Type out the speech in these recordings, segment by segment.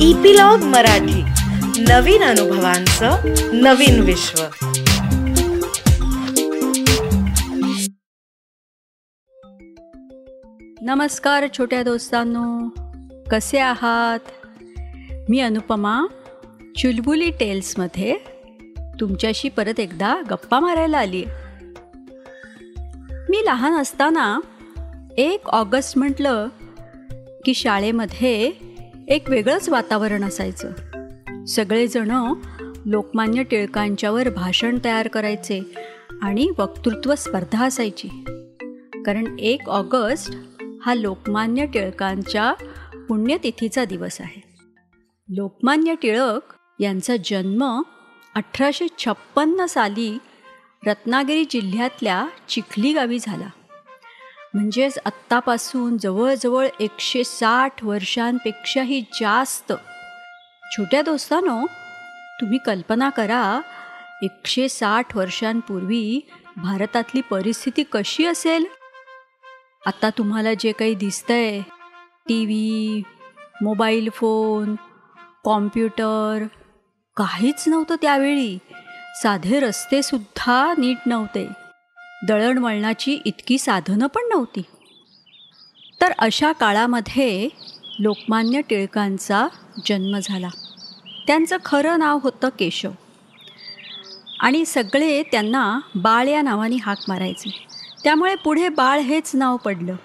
Epilogue Marathi. नवीन अनुभवांचं नवीन विश्व. नमस्कार छोट्या दोस्तांनो. कसे आहात? मी अनुपमा चुलबुली टेल्समध्ये तुमच्याशी परत एकदा गप्पा मारायला आली मी लहान असताना एक ऑगस्ट म्हटलं की शाळेमध्ये एक वेगळंच वातावरण असायचं. सगळेजण लोकमान्य टिळकांच्यावर भाषण तयार करायचे आणि वक्तृत्व स्पर्धा असायची. कारण एक ऑगस्ट हा लोकमान्य टिळकांच्या पुण्यतिथीचा दिवस आहे. लोकमान्य टिळक यांचा जन्म अठराशे छप्पन्न साली रत्नागिरी जिल्ह्यातल्या चिखली गावी झाला. म्हणजेच आत्तापासून जवळजवळ एकशे साठ वर्षांपेक्षाही जास्त. छोट्या दोस्तानो तुम्ही कल्पना करा एकशे साठ वर्षांपूर्वी भारतातली परिस्थिती कशी असेल? आता तुम्हाला जे काही दिसतंय T V mobile phone computer काहीच नव्हतं त्यावेळी. साधे रस्तेसुद्धा नीट नव्हते. दळणवळणाची इतकी साधनं पण नव्हती. तर अशा काळामध्ये लोकमान्य टिळकांचा जन्म झाला. त्यांचं खरं नाव होतं केशव. आणि सगळे त्यांना बाळ या नावाने हाक मारायचे. त्यामुळे पुढे बाळ हेच नाव पडलं.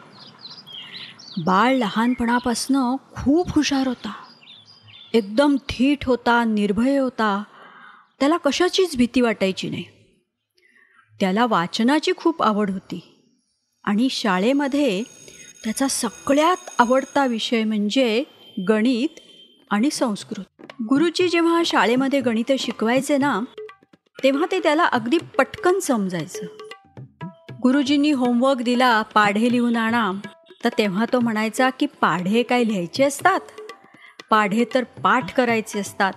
बाळ लहानपणापासनं खूप हुशार होता. एकदम थीट होता निर्भय होता. त्याला कशाचीच भीती वाटायची नाही. त्याला वाचनाची खूप आवड होती. आणि शाळेमध्ये त्याचा सगळ्यात आवडता विषय म्हणजे गणित आणि संस्कृत. गुरुजी जेव्हा शाळेमध्ये गणित शिकवायचे ना तेव्हा ते त्याला अगदी पटकन समजायचं. गुरुजींनी होमवर्क दिला पाढे लिहून आणा. तर तेव्हा तो म्हणायचा की पाढे काय लिहायचे असतात? पाढे तर पाठ करायचे असतात.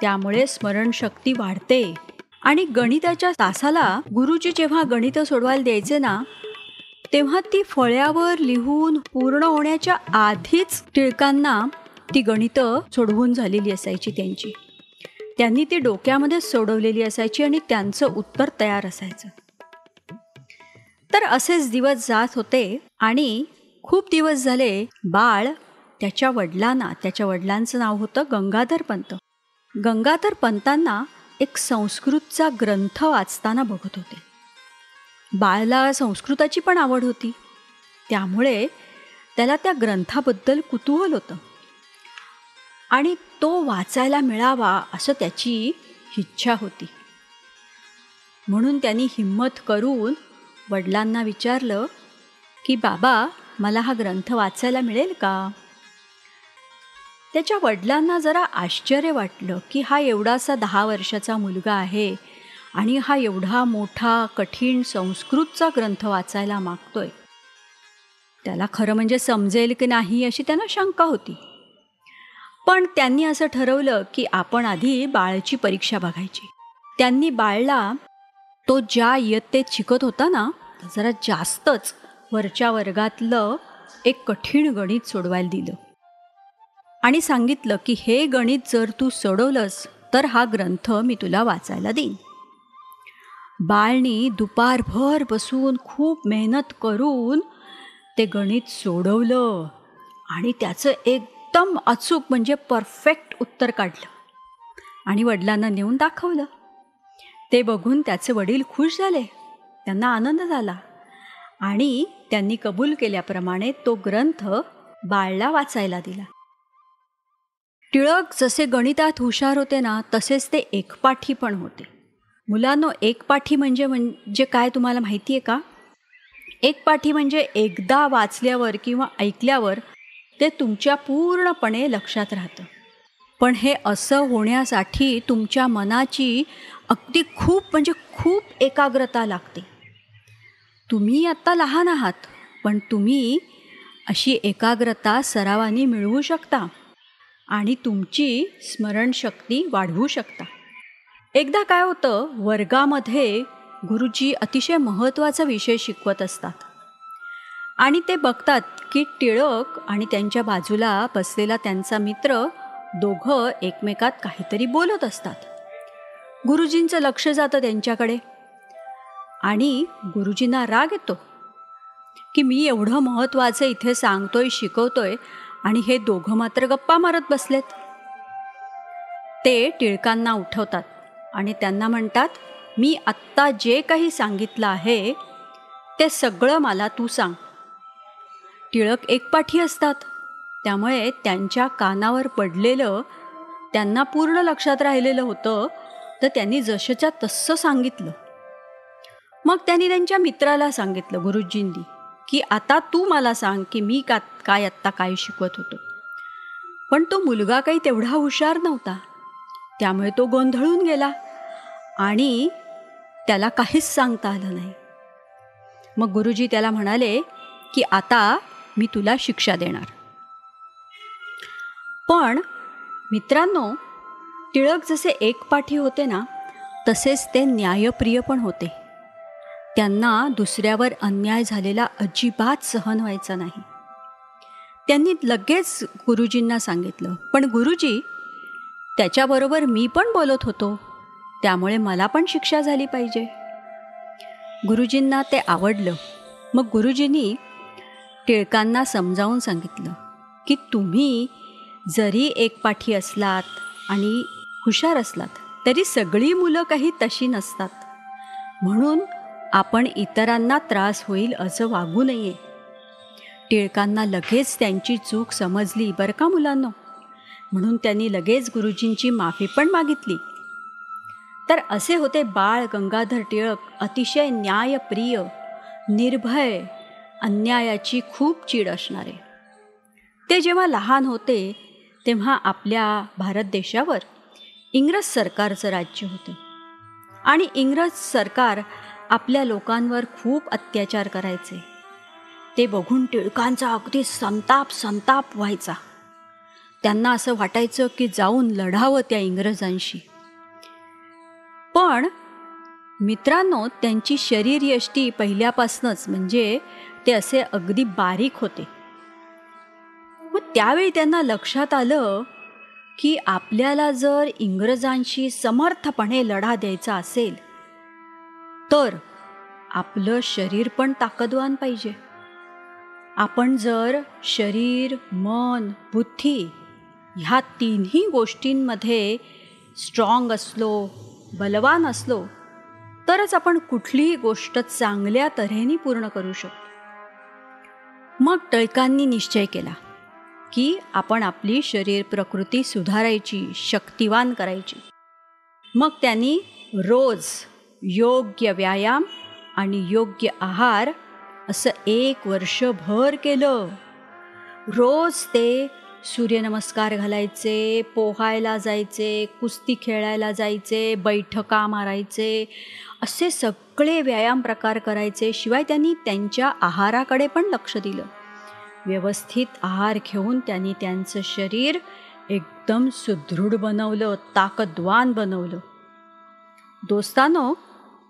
त्यामुळे स्मरणशक्ती वाढते. आणि गणिताच्या तासाला गुरुजी जेव्हा गणित सोडवायला द्यायचे ना तेव्हा ती फळ्यावर लिहून पूर्ण होण्याच्या आधीच टिळकांना ती गणितं सोडवून झालेली असायची त्यांची. त्यांनी ती डोक्यामध्ये सोडवलेली असायची आणि त्यांचं उत्तर तयार असायचं. तर असेच दिवस जात होते आणि खूप दिवस झाले बाळ त्याच्या वडिलांना त्याच्या वडिलांचं नाव होतं गंगाधर पंत. गंगाधर पंतांना एक संस्कृतचा ग्रंथ वाचताना बघत होते. बाळला संस्कृताची पण आवड होती. त्यामुळे त्याला त्या ग्रंथाबद्दल कुतूहल होतं. आणि तो वाचायला मिळावा असं त्याची इच्छा होती. म्हणून त्यांनी हिंमत करून वडिलांना विचारलं की बाबा मला हा ग्रंथ वाचायला मिळेल का? त्याच्या वडिलांना जरा आश्चर्य वाटलं की हा एवढासा दहा वर्षाचा मुलगा आहे आणि हा एवढा मोठा कठीण संस्कृतचा ग्रंथ वाचायला मागतोय. त्याला खरं म्हणजे समजेल की नाही अशी त्यांना शंका होती. पण त्यांनी असं ठरवलं की आपण आधी बाळची परीक्षा बघायची. त्यांनी बाळला तो ज्या इयत्तेत शिकत होता ना जरा जास्तच वरच्या वर्गातलं एक कठीण गणित सोडवायला दिलं. आणि सांगितलं की हे गणित जर तू सोडवलंस तर हा ग्रंथ मी तुला वाचायला देईन. बाळनी दुपारभर बसून खूप मेहनत करून ते गणित सोडवलं आणि त्याचं एकदम अचूक म्हणजे परफेक्ट उत्तर काढलं आणि वडिलांना नेऊन दाखवलं. ते बघून त्याचे वडील खुश झाले त्यांना आनंद झाला आणि त्यांनी कबूल केल्याप्रमाणे तो ग्रंथ बाळला वाचायला दिला. टिळक जसे गणितात हुशार होते ना तसेच ते एकपाठी पण होते. मुलांनो एकपाठी म्हणजे म्हणजे काय तुम्हाला माहिती आहे का? एकपाठी म्हणजे एकदा वाचल्यावर किंवा ऐकल्यावर ते तुमच्या पूर्णपणे लक्षात राहतं. पण हे असं होण्यासाठी तुमच्या मनाची अगदी खूप म्हणजे खूप एकाग्रता लागते. तुम्ही आत्ता लहान आहात पण तुम्ही अशी एकाग्रता सरावानी मिळवू शकता. आणि तुमची स्मरणशक्ती वाढवू शकता. एकदा काय होतं वर्गामध्ये गुरुजी अतिशय महत्त्वाचा विषय शिकवत असतात. आणि ते बघतात की टिळक आणि त्यांच्या बाजूला बसलेला त्यांचा मित्र दोघं एकमेकात काहीतरी बोलत असतात. गुरुजींचं लक्ष जातं त्यांच्याकडे. आणि गुरुजींना राग येतो की मी एवढं महत्त्वाचं इथे सांगतोय शिकवतोय आणि हे दोघं मात्र गप्पा मारत बसलेत. ते टिळकांना उठवतात आणि त्यांना म्हणतात मी आत्ता जे काही सांगितलं आहे ते सगळं मला तू सांग. टिळक एकपाठी असतात. त्यामुळे त्यांच्या कानावर पडलेलं त्यांना पूर्ण लक्षात राहिलेलं होतं तर त्यांनी जशाच्या तसं सांगितलं. मग त्यांनी त्यांच्या मित्राला सांगितलं गुरुजींनी की आता तू मला सांग की मी का काय आत्ता काय शिकवत होतो. पण तो मुलगा काही तेवढा हुशार नव्हता. त्यामुळे तो गोंधळून गेला आणि त्याला काहीच सांगता आलं नाही. मग गुरुजी त्याला म्हणाले की आता मी तुला शिक्षा देणार. पण मित्रांनो टिळक जसे एकपाठी होते ना तसेच ते न्यायप्रिय पण होते. त्यांना दुसऱ्यावर अन्याय झालेला अजिबात सहन व्हायचा नाही. त्यांनी लगेच गुरुजींना सांगितलं पण गुरुजी त्याच्याबरोबर मी पण बोलत होतो. त्यामुळे मला पण शिक्षा झाली पाहिजे. गुरुजींना ते आवडलं. मग गुरुजींनी टिळकांना समजावून सांगितलं की तुम्ही जरी एकपाठी असलात आणि हुशार असलात तरी सगळी मुलं काही तशी नसतात. म्हणून आपण इतरांना त्रास होईल असं वागू नये. टिळकांना लगेच त्यांची चूक समजली बरं का मुलांनो? म्हणून त्यांनी लगेच गुरुजींची माफी पण मागितली. तर असे होते बाळ गंगाधर टिळक अतिशय न्यायप्रिय निर्भय अन्यायाची खूप चीड असणारे. ते जेव्हा लहान होते तेव्हा आपल्या भारत देशावर इंग्रज सरकारचं राज्य होतं. आणि इंग्रज सरकार आपल्या लोकांवर खूप अत्याचार करायचे. ते बघून टिळकांचा अगदी संताप संताप व्हायचा. त्यांना असं वाटायचं की जाऊन लढावं त्या इंग्रजांशी. पण मित्रांनो त्यांची शरीरयष्टी पहिल्यापासूनच म्हणजे ते असे अगदी बारीक होते. व त्यावेळी त्यांना लक्षात आलं की आपल्याला जर इंग्रजांशी समर्थपणे लढा द्यायचा असेल तर आपलं शरीर पण ताकदवान पाहिजे. आपण जर शरीर मन बुद्धी ह्या तिन्ही गोष्टींमध्ये स्ट्रॉंग असलो बलवान असलो तरच आपण कुठलीही गोष्ट चांगल्या तऱ्हेने पूर्ण करू शकतो. मग टळकांनी निश्चय केला की आपण आपली शरीर प्रकृती सुधारायची शक्तिवान करायची. मग त्यांनी रोज योग्य व्यायाम आणि योग्य आहार असं एक वर्षभर केलं. रोज ते सूर्यनमस्कार घालायचे पोहायला जायचे कुस्ती खेळायला जायचे बैठका मारायचे असे सगळे व्यायाम प्रकार करायचे शिवाय त्यांनी त्यांच्या आहाराकडे पण लक्ष दिलं. व्यवस्थित आहार घेऊन त्यांनी त्यांचं शरीर एकदम सुदृढ बनवलं ताकदवान बनवलं. दोस्तानो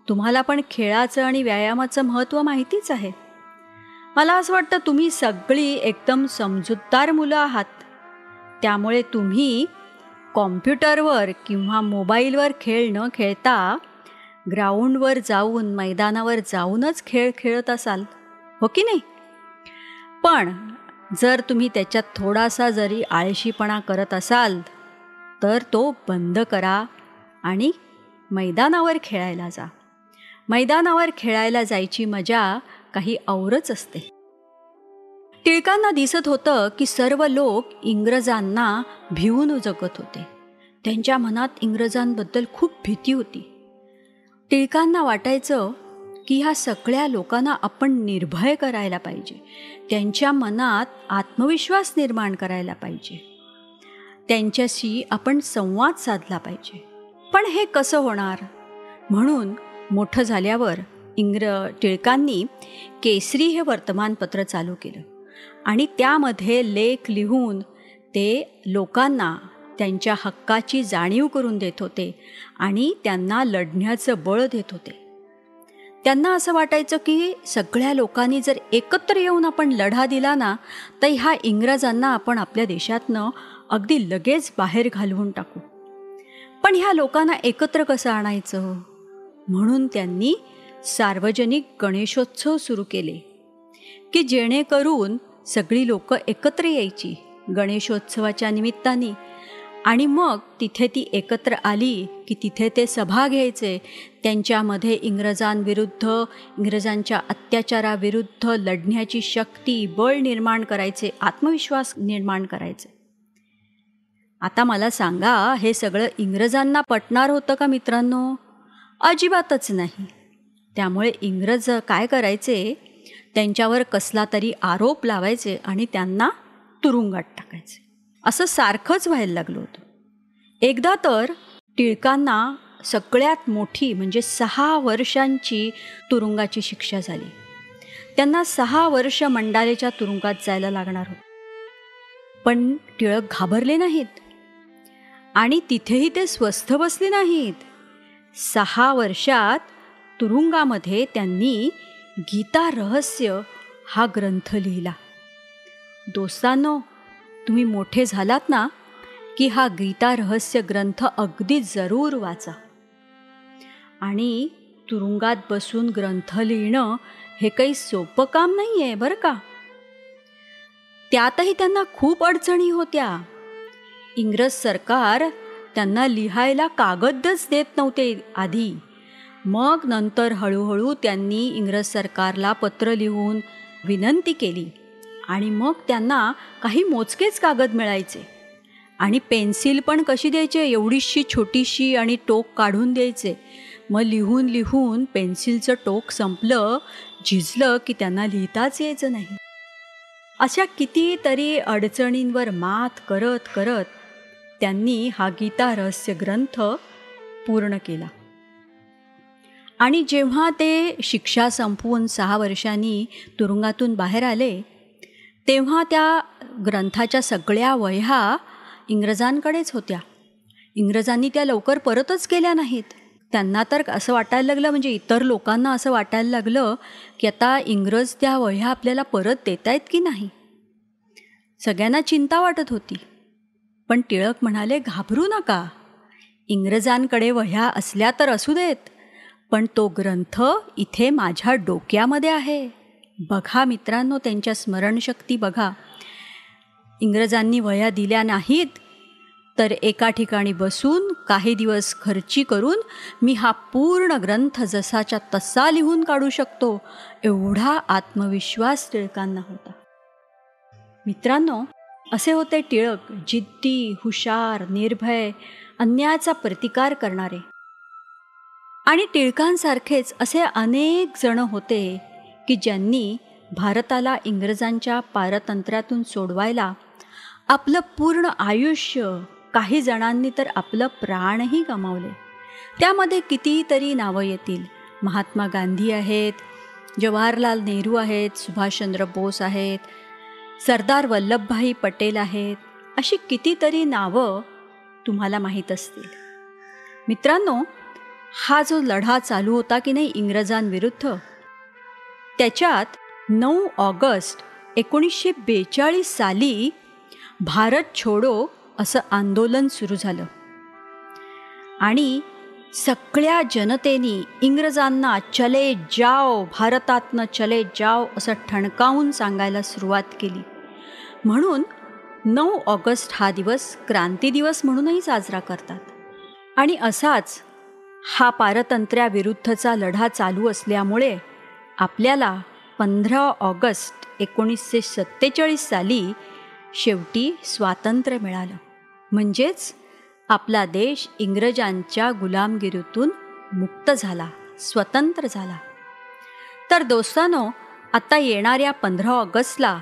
तुम्हाला पण खेळाचं आणि व्यायामाचं महत्त्व माहितीच आहे. मला असं वाटतं तुम्ही सगळी एकदम समजूतदार मुलं आहात. त्यामुळे तुम्ही कॉम्प्युटरवर किंवा मोबाईलवर खेळ न खेळता ग्राउंडवर जाऊन मैदानावर जाऊनच खेळ खेळत असाल. हो की नाही? पण जर तुम्ही त्याच्यात थोडासा जरी आळशीपणा करत असाल तर तो बंद करा आणि मैदानावर खेळायला जा. मैदानावर खेळायला जायची मजा काही औरच असते. टिळकांना दिसत होतं की सर्व लोक इंग्रजांना भिवून जगत होते. त्यांच्या मनात इंग्रजांबद्दल खूप भीती होती. टिळकांना वाटायचं की ह्या सगळ्या लोकांना आपण निर्भय करायला पाहिजे. त्यांच्या मनात आत्मविश्वास निर्माण करायला पाहिजे. त्यांच्याशी आपण संवाद साधला पाहिजे. पण हे कसं होणार? म्हणून मोठं झाल्यावर इंग्र टिळकांनी केसरी हे वर्तमानपत्र चालू केलं. आणि त्यामध्ये लेख लिहून ते लोकांना त्यांच्या हक्काची जाणीव करून देत होते आणि त्यांना लढण्याचं बळ देत होते. त्यांना असं वाटायचं की सगळ्या लोकांनी जर एकत्र येऊन आपण लढा दिला ना तर ह्या इंग्रजांना आपण आपल्या देशातनं अगदी लगेच बाहेर घालवून टाकू. पण ह्या लोकांना एकत्र कसं आणायचं? म्हणून त्यांनी सार्वजनिक गणेशोत्सव सुरू केले की जेणेकरून सगळी लोक एकत्र यायची गणेशोत्सवाच्या निमित्ताने. आणि मग तिथे ती एकत्र आली की तिथे ते सभा घ्यायचे. त्यांच्यामध्ये इंग्रजांविरुद्ध इंग्रजांच्या अत्याचाराविरुद्ध लढण्याची शक्ती बळ निर्माण करायचे आत्मविश्वास निर्माण करायचे. आता मला सांगा हे सगळं इंग्रजांना पटणार होतं का मित्रांनो? अजिबातच नाही. त्यामुळे इंग्रज काय करायचे? त्यांच्यावर कसला तरी आरोप लावायचे आणि त्यांना तुरुंगात टाकायचे. असं सारखंच व्हायला लागलं होतं. एकदा तर टिळकांना सगळ्यात मोठी म्हणजे सहा वर्षांची तुरुंगाची शिक्षा झाली. त्यांना सहा वर्ष मंडालेच्या तुरुंगात जायला लागणार होत. पण टिळक घाबरले नाहीत. आणि तिथेही ते स्वस्थ बसले नाहीत. सहा वर्षात तुरुंगामध्ये त्यांनी गीता रहस्य हा ग्रंथ लिहिला. दोस्तांनो तुम्ही मोठे झालात ना की हा गीता रहस्य ग्रंथ अगदी जरूर वाचा. आणि तुरुंगात बसून ग्रंथ लिहिणं हे काही सोपं काम नाही आहे बरं का? त्यातही त्यांना खूप अडचणी होत्या. इंग्रज सरकार त्यांना लिहायला कागदच देत नव्हते आधी. मग नंतर हळूहळू त्यांनी इंग्रज सरकारला पत्र लिहून विनंती केली आणि मग त्यांना काही मोजकेच कागद मिळायचे. आणि पेन्सिल पण कशी द्यायचे? एवढीशी छोटीशी आणि टोक काढून द्यायचे. मग लिहून लिहून पेन्सिलचं टोक संपलं झिजलं की त्यांना लिहिताच यायचं नाही. अशा कितीतरी अडचणींवर मात करत करत त्यांनी हा गीता रहस्य ग्रंथ पूर्ण केला. आणि जेव्हा ते शिक्षा संपवून सहा वर्षांनी तुरुंगातून बाहेर आले तेव्हा त्या ग्रंथाच्या सगळ्या वह्या इंग्रजांकडेच होत्या. इंग्रजांनी त्या लवकर परतच केल्या नाहीत. त्यांना तर असं वाटायला लागलं म्हणजे इतर लोकांना असं वाटायला लागलं की आता इंग्रज त्या वह्या आपल्याला परत देत आहेत की नाही? सगळ्यांना चिंता वाटत होती. पण टिळक म्हणाले घाबरू नका. इंग्रजांकडे वह्या असल्या तर असू देत. पण तो ग्रंथ इथे माझ्या डोक्यामध्ये आहे. बघा मित्रांनो त्यांच्या स्मरणशक्ती बघा. इंग्रजांनी वह्या दिल्या नाहीत तर एका ठिकाणी बसून काही दिवस खर्ची करून मी हा पूर्ण ग्रंथ जसाच्या तसा लिहून काढू शकतो एवढा आत्मविश्वास टिळकांना होता. मित्रांनो असे होते टिळक जिद्दी हुशार निर्भय अन्यायाचा प्रतिकार करणारे. आणि टिळकांसारखेच असे अनेक जण होते की ज्यांनी भारताला इंग्रजांच्या पारतंत्र्यातून सोडवायला आपलं पूर्ण आयुष्य काही जणांनी तर आपलं प्राणही गमावले. त्यामध्ये कितीतरी नावं येतील. महात्मा गांधी आहेत जवाहरलाल नेहरू आहेत सुभाषचंद्र बोस आहेत सरदार वल्लभभाई पटेल आहेत. अशी कितीतरी नावं तुम्हाला माहीत असतील. मित्रांनो हा जो लढा चालू होता की नाही इंग्रजांविरुद्ध? त्याच्यात नऊ ऑगस्ट एकोणीसशे बेचाळीस साली भारत छोडो असं आंदोलन सुरू झालं. आणि सगळ्या जनतेनी इंग्रजांना चले जाओ भारतातनं चले जाओ असं ठणकावून सांगायला सुरुवात केली. म्हणून नऊ ऑगस्ट हा दिवस क्रांती दिवस म्हणूनही साजरा करतात. आणि असाच हा पारतंत्र्याविरुद्धचा लढा चालू असल्यामुळे आपल्याला पंधरा ऑगस्ट एकोणीसशे सत्तेचाळीस साली शेवटी स्वातंत्र्य मिळालं. म्हणजेच आपला देश इंग्रजांच्या गुलामगिरीतून मुक्त झाला स्वतंत्र झाला. तर दोस्तानो आता येणाऱ्या पंधरा ऑगस्टला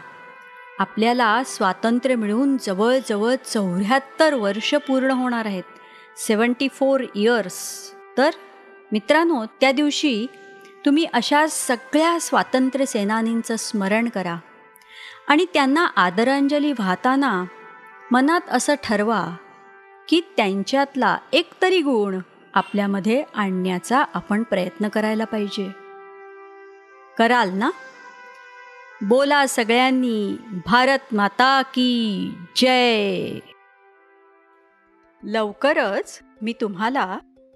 आपल्याला स्वातंत्र्य मिळून जवळजवळ चौऱ्याहत्तर वर्ष पूर्ण होणार आहेत. सेवन्टी फोर इयर्स तर मित्रांनो त्या दिवशी तुम्ही अशा सगळ्या स्वातंत्र्य सेनानींचं स्मरण करा आणि त्यांना आदरांजली वाहताना मनात असं ठरवा की त्यांच्यातला एक तरी गुण आपल्यामध्ये आणण्याचा आपण प्रयत्न करायला पाहिजे. कराल ना? बोला सगळ्यांनी भारत माता की जय! लवकरच मी तुम्हाला